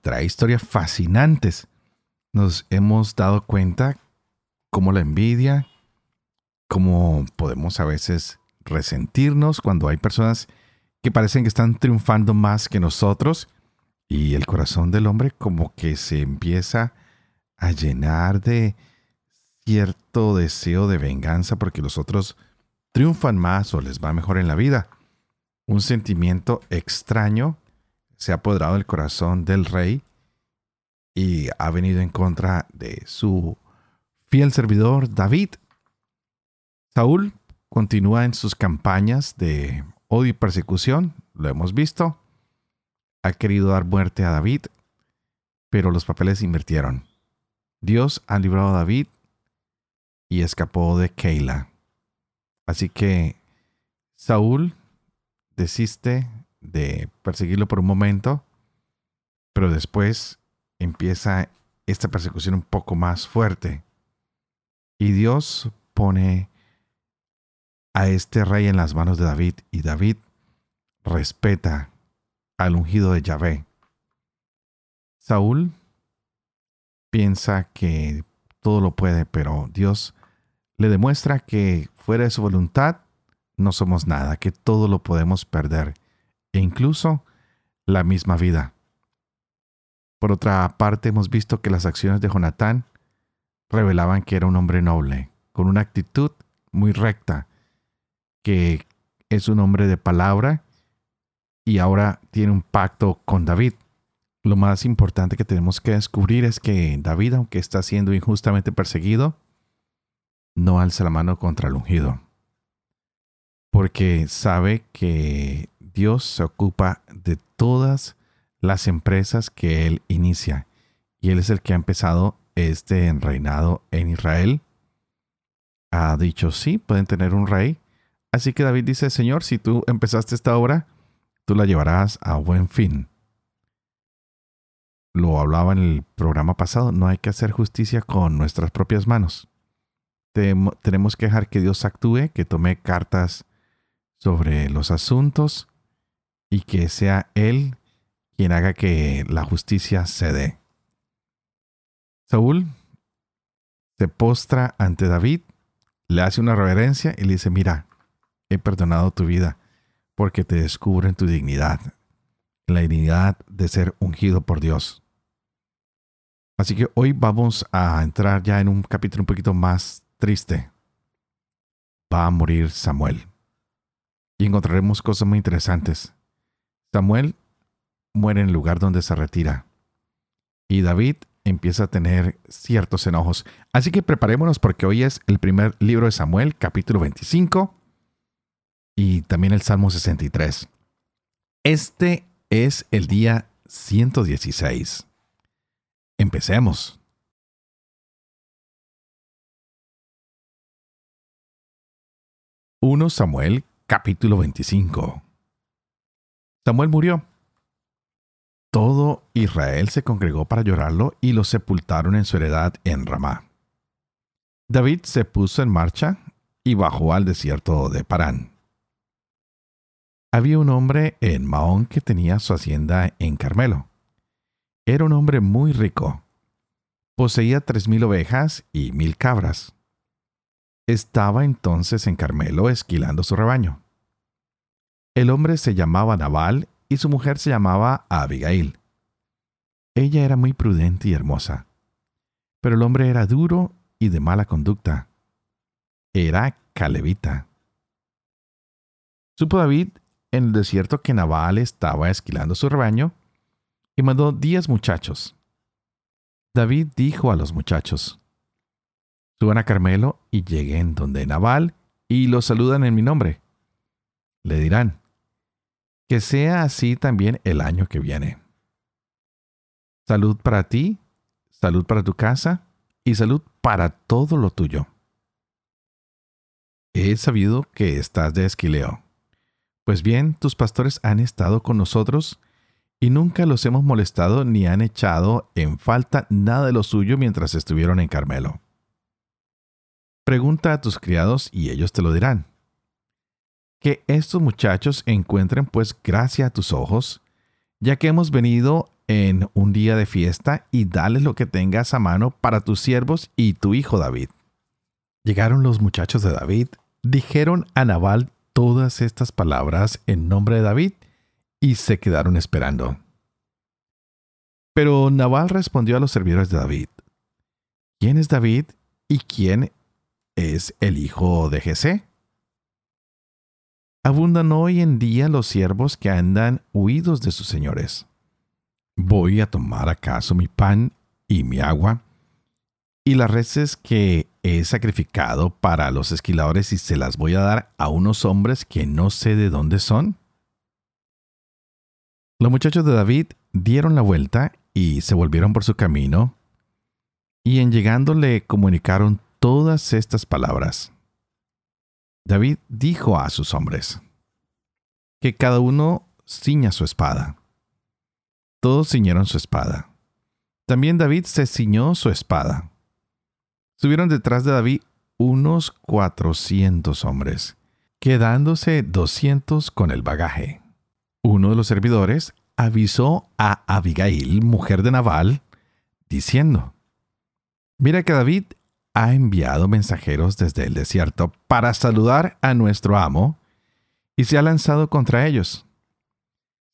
trae historias fascinantes. Nos hemos dado cuenta cómo la envidia, cómo podemos a veces resentirnos cuando hay personas que parecen que están triunfando más que nosotros y el corazón del hombre como que se empieza a llenar de cierto deseo de venganza porque los otros triunfan más o les va mejor en la vida. Un sentimiento extraño se ha apoderado del corazón del rey y ha venido en contra de su fiel servidor David. Saúl continúa en sus campañas de odio y persecución, lo hemos visto. Ha querido dar muerte a David, pero los papeles invirtieron. Dios ha librado a David y escapó de Keila. Así que Saúl desiste de perseguirlo por un momento, pero después empieza esta persecución un poco más fuerte. Y Dios pone a este rey en las manos de David y David respeta al ungido de Yahvé. Saúl piensa que todo lo puede, pero Dios le demuestra que fuera de su voluntad no somos nada, que todo lo podemos perder e incluso la misma vida. Por otra parte, hemos visto que las acciones de Jonatán revelaban que era un hombre noble, con una actitud muy recta, que es un hombre de palabra y ahora tiene un pacto con David. Lo más importante que tenemos que descubrir es que David, aunque está siendo injustamente perseguido, no alza la mano contra el ungido, porque sabe que Dios se ocupa de todas las empresas que Él inicia. Y Él es el que ha empezado este reinado en Israel. Ha dicho, sí, pueden tener un rey. Así que David dice, Señor, si tú empezaste esta obra, tú la llevarás a buen fin. Lo hablaba en el programa pasado, no hay que hacer justicia con nuestras propias manos. Tenemos que dejar que Dios actúe, que tome cartas sobre los asuntos y que sea Él quien haga que la justicia se dé. Saúl se postra ante David, le hace una reverencia y le dice, mira, he perdonado tu vida porque te descubro en tu dignidad, la dignidad de ser ungido por Dios. Así que hoy vamos a entrar ya en un capítulo un poquito más triste. Va a morir Samuel. Y encontraremos cosas muy interesantes. Samuel muere en el lugar donde se retira. Y David empieza a tener ciertos enojos. Así que preparémonos porque hoy es el primer libro de Samuel, capítulo 25, y también el Salmo 63. Este es el día 116. Empecemos. 1 Samuel capítulo 25 Samuel murió. Todo Israel se congregó para llorarlo y lo sepultaron en su heredad en Ramá. David se puso en marcha y bajó al desierto de Parán. Había un hombre en Maón que tenía su hacienda en Carmelo. Era un hombre muy rico. Poseía tres mil ovejas y mil cabras. Estaba entonces en Carmelo esquilando su rebaño. El hombre se llamaba Nabal y su mujer se llamaba Abigail. Ella era muy prudente y hermosa, pero el hombre era duro y de mala conducta. Era calevita. Supo David en el desierto que Nabal estaba esquilando su rebaño y mandó diez muchachos. David dijo a los muchachos, Suban a Carmelo y lleguen donde Nabal y lo saludan en mi nombre. Le dirán, que sea así también el año que viene. salud para ti, salud para tu casa y salud para todo lo tuyo. He sabido que estás de esquileo. Pues bien, tus pastores han estado con nosotros y nunca los hemos molestado ni han echado en falta nada de lo suyo mientras estuvieron en Carmelo. Pregunta a tus criados y ellos te lo dirán. Que estos muchachos encuentren pues gracia a tus ojos, ya que hemos venido en un día de fiesta y dale lo que tengas a mano para tus siervos y tu hijo David. Llegaron los muchachos de David, dijeron a Nabal todas estas palabras en nombre de David y se quedaron esperando. Pero Nabal respondió a los servidores de David, ¿quién es David y quién es el hijo de Jesé? Abundan hoy en día los siervos que andan huidos de sus señores. ¿Voy a tomar acaso mi pan y mi agua y las reses que he sacrificado para los esquiladores y se las voy a dar a unos hombres que no sé de dónde son? Los muchachos de David dieron la vuelta y se volvieron por su camino, y en llegando le comunicaron todas estas palabras. David dijo a sus hombres, que cada uno ciña su espada. Todos ciñeron su espada. También David se ciñó su espada. Subieron detrás de David unos cuatrocientos hombres, quedándose doscientos con el bagaje uno de los servidores avisó a Abigail, mujer de Nabal, diciendo, Mira que David ha enviado mensajeros desde el desierto para saludar a nuestro amo y se ha lanzado contra ellos.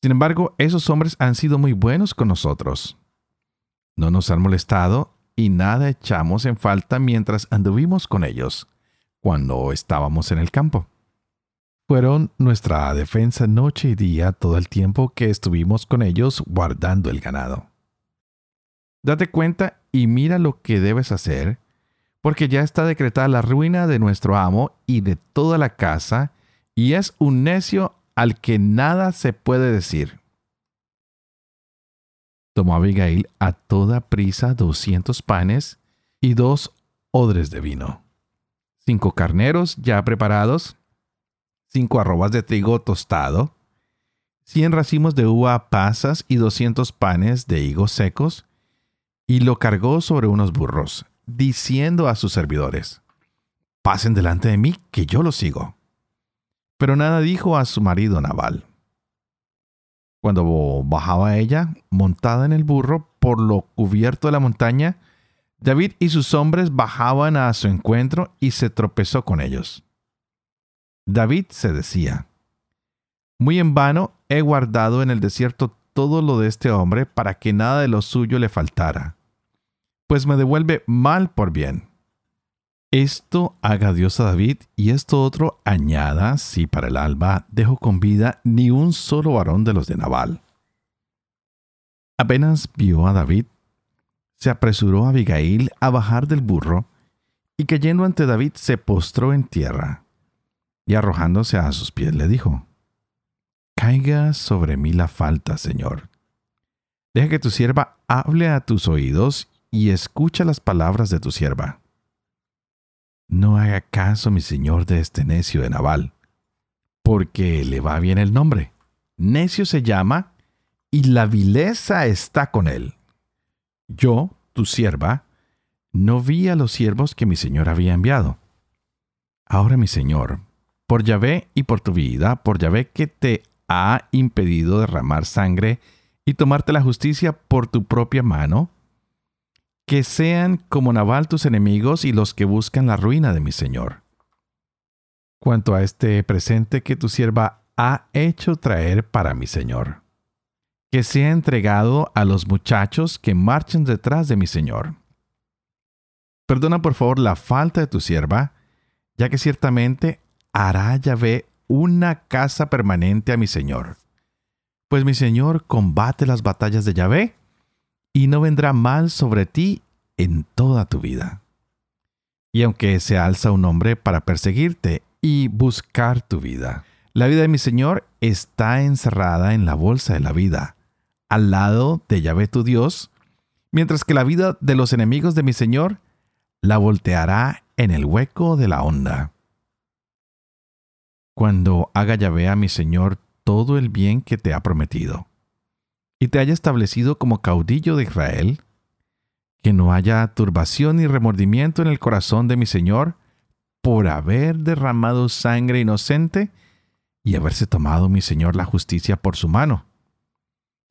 Sin embargo, esos hombres han sido muy buenos con nosotros. No nos han molestado y nada echamos en falta mientras anduvimos con ellos, cuando estábamos en el campo fueron nuestra defensa noche y día todo el tiempo que estuvimos con ellos guardando el ganado. Date cuenta y mira lo que debes hacer, porque ya está decretada la ruina de nuestro amo y de toda la casa, y es un necio al que nada se puede decir. Tomó Abigail a toda prisa doscientos panes y dos odres de vino, cinco carneros ya preparados, cinco arrobas de trigo tostado, cien racimos de uva pasas y doscientos panes de higos secos, y lo cargó sobre unos burros, diciendo a sus servidores, Pasen delante de mí, que yo los sigo. Pero nada dijo a su marido Nabal. Cuando bajaba ella, montada en el burro, por lo cubierto de la montaña, David y sus hombres bajaban a su encuentro y se tropezó con ellos. David se decía, Muy en vano he guardado en el desierto todo lo de este hombre para que nada de lo suyo le faltara, pues me devuelve mal por bien. Esto haga Dios a David y esto otro añada si para el alba dejo con vida ni un solo varón de los de Nabal. Apenas vio a David, se apresuró Abigail a bajar del burro y cayendo ante David se postró en tierra y arrojándose a sus pies le dijo, Caiga sobre mí la falta, Señor. Deja que tu sierva hable a tus oídos y escucha las palabras de tu sierva. No haga caso, mi señor, de este necio de Naval, porque le va bien el nombre. Necio se llama y la vileza está con él. Yo, tu sierva, no vi a los siervos que mi señor había enviado. Ahora, mi señor, por Yahvé y por tu vida, por Yahvé que te ha impedido derramar sangre y tomarte la justicia por tu propia mano, que sean como Naval tus enemigos y los que buscan la ruina de mi Señor. Cuanto a este presente que tu sierva ha hecho traer para mi Señor, que sea entregado a los muchachos que marchen detrás de mi Señor. Perdona por favor la falta de tu sierva, ya que ciertamente hará Yahvé una casa permanente a mi Señor. Pues mi Señor combate las batallas de Yahvé, y no vendrá mal sobre ti en toda tu vida. Y aunque se alza un hombre para perseguirte y buscar tu vida, la vida de mi Señor está encerrada en la bolsa de la vida, al lado de Yahvé tu Dios, mientras que la vida de los enemigos de mi Señor la volteará en el hueco de la onda. Cuando haga Yahvé a mi Señor todo el bien que te ha prometido, y te haya establecido como caudillo de Israel, que no haya turbación ni remordimiento en el corazón de mi Señor por haber derramado sangre inocente y haberse tomado mi Señor la justicia por su mano.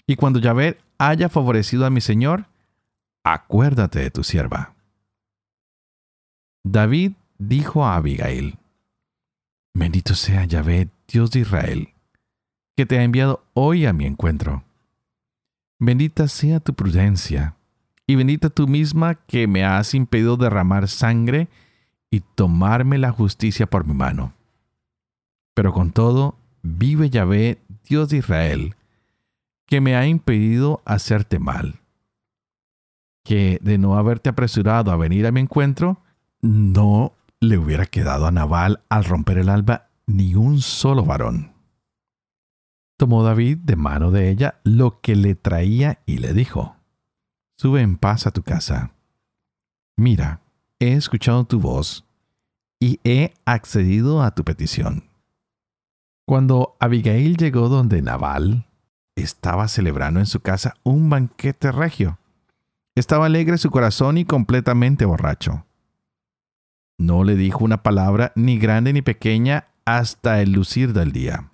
Y cuando Yahvé haya favorecido a mi Señor, acuérdate de tu sierva. David dijo a Abigail, Bendito sea Yahvé, Dios de Israel, que te ha enviado hoy a mi encuentro. Bendita sea tu prudencia, y bendita tú misma que me has impedido derramar sangre y tomarme la justicia por mi mano. Pero con todo, vive Yahvé, Dios de Israel, que me ha impedido hacerte mal. Que de no haberte apresurado a venir a mi encuentro, no le hubiera quedado a Nabal al romper el alba ni un solo varón. Tomó David de mano de ella lo que le traía y le dijo, Sube en paz a tu casa. Mira, he escuchado tu voz y he accedido a tu petición. Cuando Abigail llegó donde Nabal, estaba celebrando en su casa un banquete regio. Estaba alegre su corazón y completamente borracho. No le dijo una palabra ni grande ni pequeña hasta el lucir del día.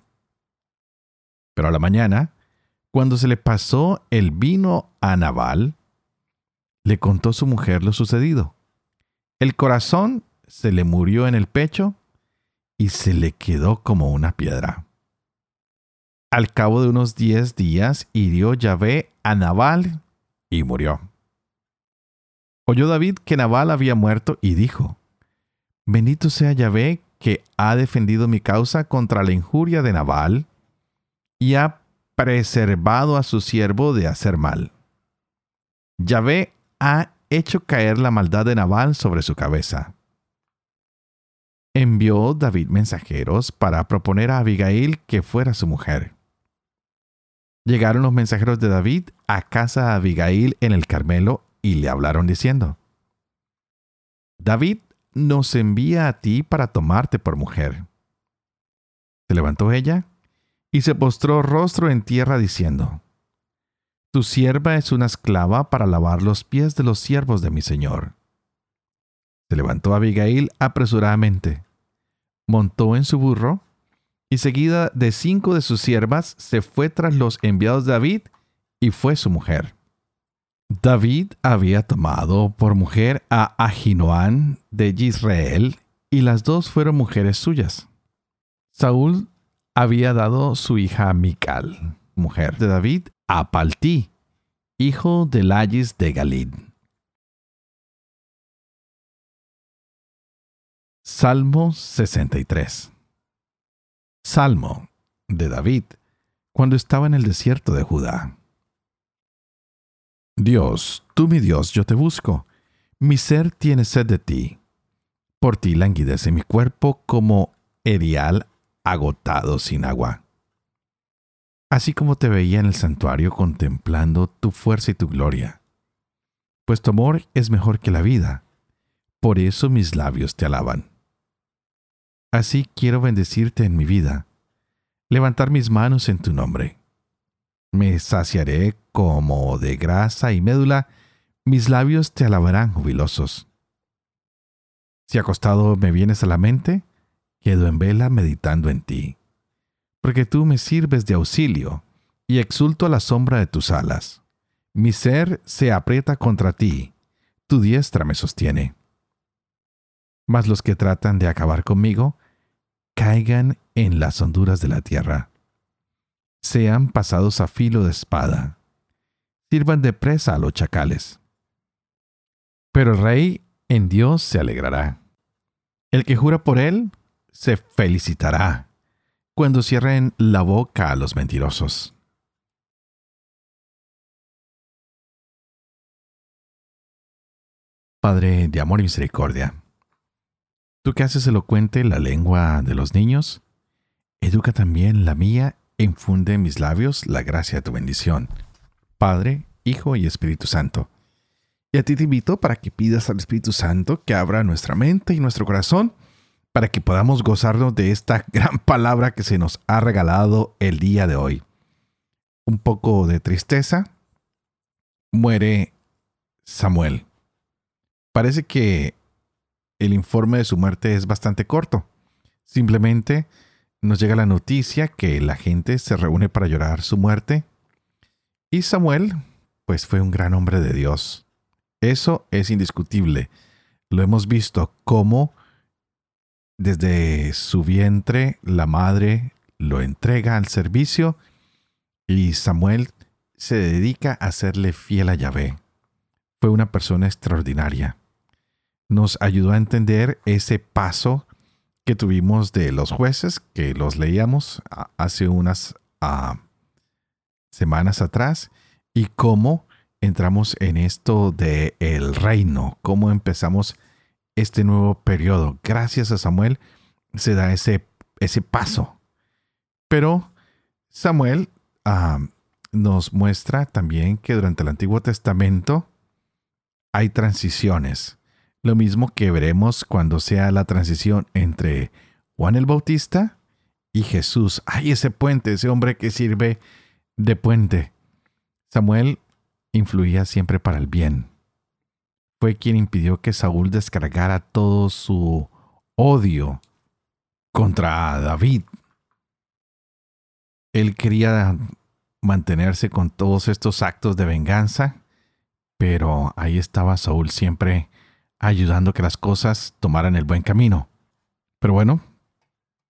Pero a la mañana, cuando se le pasó el vino a Nabal, le contó su mujer lo sucedido. El corazón se le murió en el pecho y se le quedó como una piedra. Al cabo de unos diez días hirió Yahvé a Nabal y murió. Oyó David que Nabal había muerto y dijo, Bendito sea Yahvé que ha defendido mi causa contra la injuria de Nabal y ha preservado a su siervo de hacer mal. Yahvé ha hecho caer la maldad de Nabal sobre su cabeza. Envió David mensajeros para proponer a Abigail que fuera su mujer. Llegaron los mensajeros de David a casa de Abigail en el Carmelo y le hablaron diciendo, David nos envía a ti para tomarte por mujer. Se levantó ella y se postró rostro en tierra diciendo, tu sierva es una esclava para lavar los pies de los siervos de mi señor. Se levantó Abigail apresuradamente, montó en su burro, y seguida de cinco de sus siervas se fue tras los enviados de David y fue su mujer. David había tomado por mujer a Ahinoán de Israel y las dos fueron mujeres suyas. Saúl había dado su hija Mical, mujer de David, a Paltí, hijo de Layis de Galid. Salmo 63 Salmo de David cuando estaba en el desierto de Judá. Dios, tú mi Dios, yo te busco. Mi ser tiene sed de ti. Por ti languidece mi cuerpo como erial agotado sin agua así como te veía en el santuario contemplando tu fuerza y tu gloria. Pues tu amor es mejor que la vida, por eso mis labios te alaban. Así quiero bendecirte en mi vida, levantar mis manos en tu nombre. Me saciaré como de grasa y médula, mis labios te alabarán jubilosos. Si acostado me vienes a la mente, quedo en vela meditando en ti porque tú me sirves de auxilio, y exulto a la sombra de tus alas. Mi ser se aprieta contra ti, tu diestra me sostiene. Mas los que tratan de acabar conmigo, caigan en las honduras de la tierra. Sean pasados a filo de espada. Sirvan de presa a los chacales. Pero el rey en Dios se alegrará. El que jura por él se felicitará cuando cierren la boca a los mentirosos. Padre de amor y misericordia, tú que haces elocuente la lengua de los niños, educa también la mía e infunde en mis labios la gracia de tu bendición. Padre, Hijo y Espíritu Santo. Y a ti te invito para que pidas al Espíritu Santo que abra nuestra mente y nuestro corazón para que podamos gozarnos de esta gran palabra que se nos ha regalado el día de hoy. Un poco de tristeza. Muere Samuel. Parece que el informe de su muerte es bastante corto. Simplemente nos llega la noticia que la gente se reúne para llorar su muerte. Y Samuel, pues fue un gran hombre de Dios. Eso es indiscutible. Lo hemos visto cómo desde su vientre la madre lo entrega al servicio y Samuel se dedica a serle fiel a Yahvé. Fue una persona extraordinaria. Nos ayudó a entender ese paso que tuvimos de los jueces, que los leíamos hace unas semanas atrás, y cómo entramos en esto de el reino, cómo empezamos este nuevo periodo. Gracias a Samuel se da ese, ese paso. Pero Samuel nos muestra también que durante el Antiguo Testamento hay transiciones. Lo mismo que veremos cuando sea la transición entre Juan el Bautista y Jesús. Hay ese puente, ese hombre que sirve de puente. Samuel influía siempre para el bien. Fue quien impidió que Saúl descargara todo su odio contra David. Él quería mantenerse con todos estos actos de venganza, pero ahí estaba Saúl siempre ayudando que las cosas tomaran el buen camino. Pero bueno,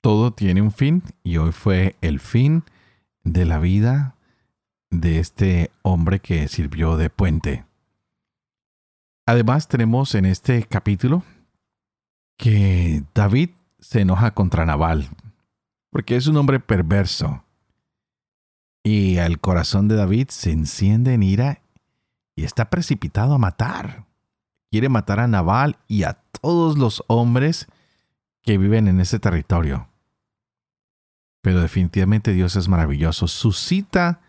todo tiene un fin y hoy fue el fin de la vida de este hombre que sirvió de puente. Además tenemos en este capítulo que David se enoja contra Nabal, porque es un hombre perverso. Y el corazón de David se enciende en ira y está precipitado a matar. Quiere matar a Nabal y a todos los hombres que viven en ese territorio. Pero definitivamente Dios es maravilloso. Suscita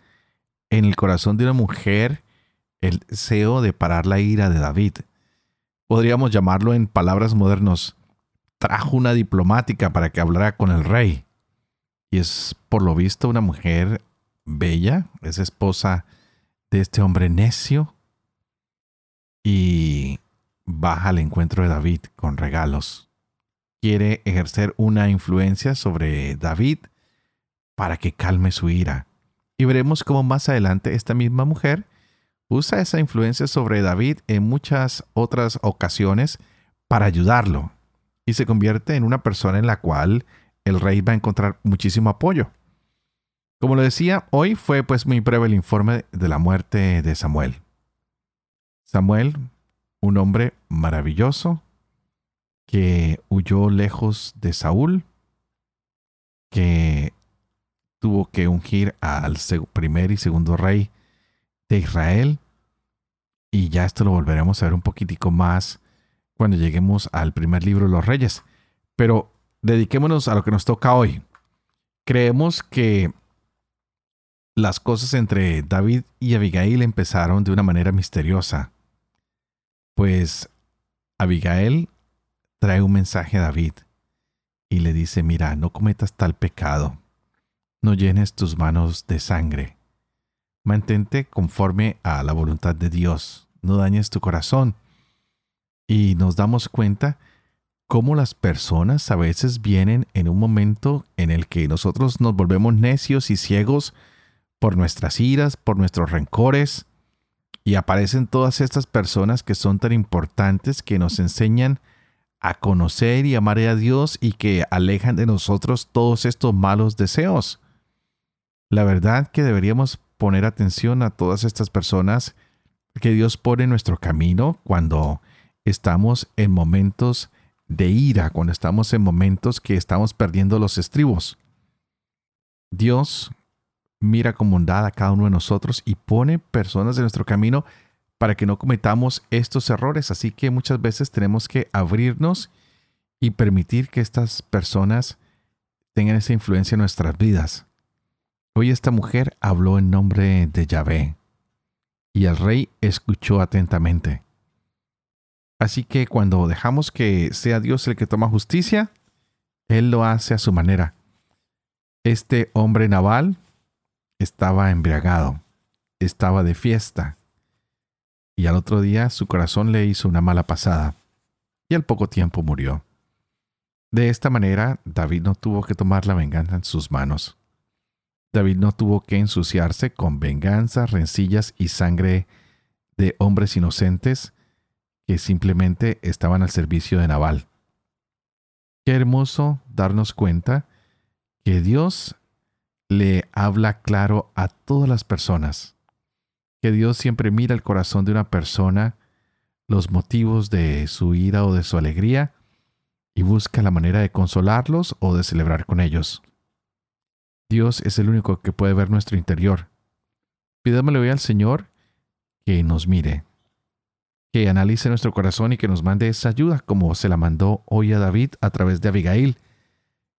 en el corazón de una mujer el deseo de parar la ira de David. Podríamos llamarlo en palabras modernos, trajo una diplomática para que hablara con el rey. Y es por lo visto una mujer bella, es esposa de este hombre necio y baja al encuentro de David con regalos. Quiere ejercer una influencia sobre David para que calme su ira. Y veremos cómo más adelante esta misma mujer usa esa influencia sobre David en muchas otras ocasiones para ayudarlo y se convierte en una persona en la cual el rey va a encontrar muchísimo apoyo. Como lo decía, hoy fue pues muy breve el informe de la muerte de Samuel. Samuel, un hombre maravilloso que huyó lejos de Saúl, que tuvo que ungir al primer y segundo rey de Israel. Y ya esto lo volveremos a ver un poquitico más cuando lleguemos al primer libro de los reyes. Pero dediquémonos a lo que nos toca hoy. Creemos que las cosas entre David y Abigail empezaron de una manera misteriosa. Pues Abigail trae un mensaje a David y le dice, mira, no cometas tal pecado no llenes tus manos de sangre. Mantente conforme a la voluntad de Dios, no dañes tu corazón. Y nos damos cuenta cómo las personas a veces vienen en un momento en el que nosotros nos volvemos necios y ciegos por nuestras iras, por nuestros rencores, y aparecen todas estas personas que son tan importantes que nos enseñan a conocer y amar a Dios y que alejan de nosotros todos estos malos deseos. La verdad que deberíamos poner atención a todas estas personas que Dios pone en nuestro camino cuando estamos en momentos de ira, cuando estamos en momentos que estamos perdiendo los estribos. Dios mira con bondad a cada uno de nosotros y pone personas en nuestro camino para que no cometamos estos errores. Así que muchas veces tenemos que abrirnos y permitir que estas personas tengan esa influencia en nuestras vidas. Hoy esta mujer habló en nombre de Yahvé, y el rey escuchó atentamente. Así que cuando dejamos que sea Dios el que toma justicia, Él lo hace a su manera. Este hombre naval estaba embriagado, estaba de fiesta, y al otro día su corazón le hizo una mala pasada, y al poco tiempo murió. De esta manera, David no tuvo que tomar la venganza en sus manos. David no tuvo que ensuciarse con venganzas, rencillas y sangre de hombres inocentes que simplemente estaban al servicio de Nabal. Qué hermoso darnos cuenta que Dios le habla claro a todas las personas, que Dios siempre mira el corazón de una persona, los motivos de su ira o de su alegría, y busca la manera de consolarlos o de celebrar con ellos. Dios es el único que puede ver nuestro interior. Pidámosle hoy al Señor que nos mire, que analice nuestro corazón y que nos mande esa ayuda como se la mandó hoy a David a través de Abigail,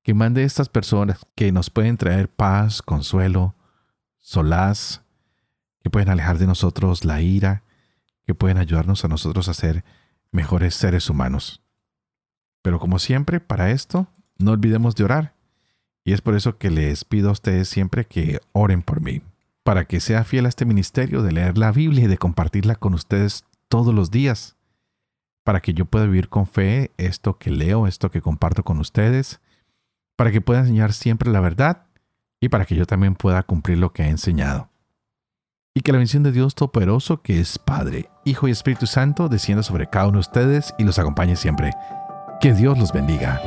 que mande estas personas que nos pueden traer paz, consuelo, solaz, que pueden alejar de nosotros la ira, que pueden ayudarnos a nosotros a ser mejores seres humanos. Pero como siempre, para esto, no olvidemos de orar. Y es por eso que les pido a ustedes siempre que oren por mí, para que sea fiel a este ministerio de leer la Biblia y de compartirla con ustedes todos los días, para que yo pueda vivir con fe esto que leo, esto que comparto con ustedes, para que pueda enseñar siempre la verdad y para que yo también pueda cumplir lo que he enseñado. Y que la bendición de Dios Todopoderoso, que es Padre, Hijo y Espíritu Santo, descienda sobre cada uno de ustedes y los acompañe siempre. Que Dios los bendiga.